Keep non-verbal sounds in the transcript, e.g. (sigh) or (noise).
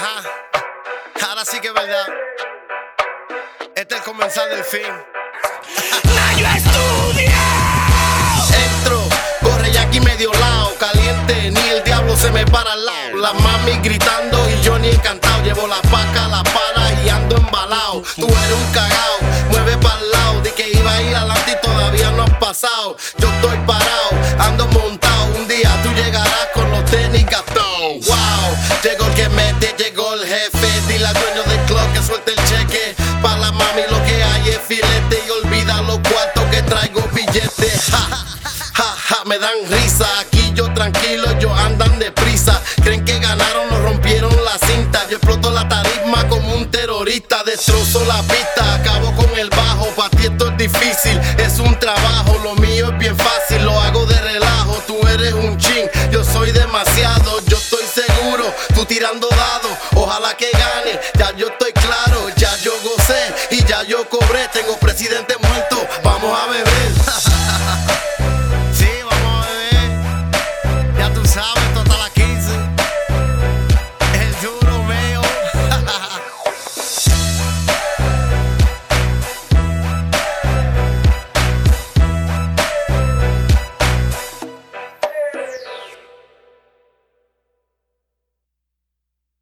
Ajá. Ahora sí que es verdad. Este es el comenzar del fin. yo estudio. Entro, corre ya aquí medio lado, caliente, ni el diablo se me para al lado. La mami gritando y yo ni encantado. Llevo la paca, la para y ando embalado. Tú eres un cagao, mueve para el lado. Di que iba a ir adelante me dan risa. Aquí yo tranquilo, yo andan deprisa. Creen que ganaron, nos rompieron la cinta. Yo exploto la tarisma como un terrorista. Destrozo la pista, acabo con el bajo. Pa' ti esto es difícil, es un trabajo. Lo mío es bien fácil, lo hago de relajo. Tú eres un chin, yo soy demasiado. Yo estoy seguro, tú tirando dados. Ojalá que gane, ya yo estoy claro. Ya yo gocé y ya yo cobré. Tengo presidente muerto (laughs)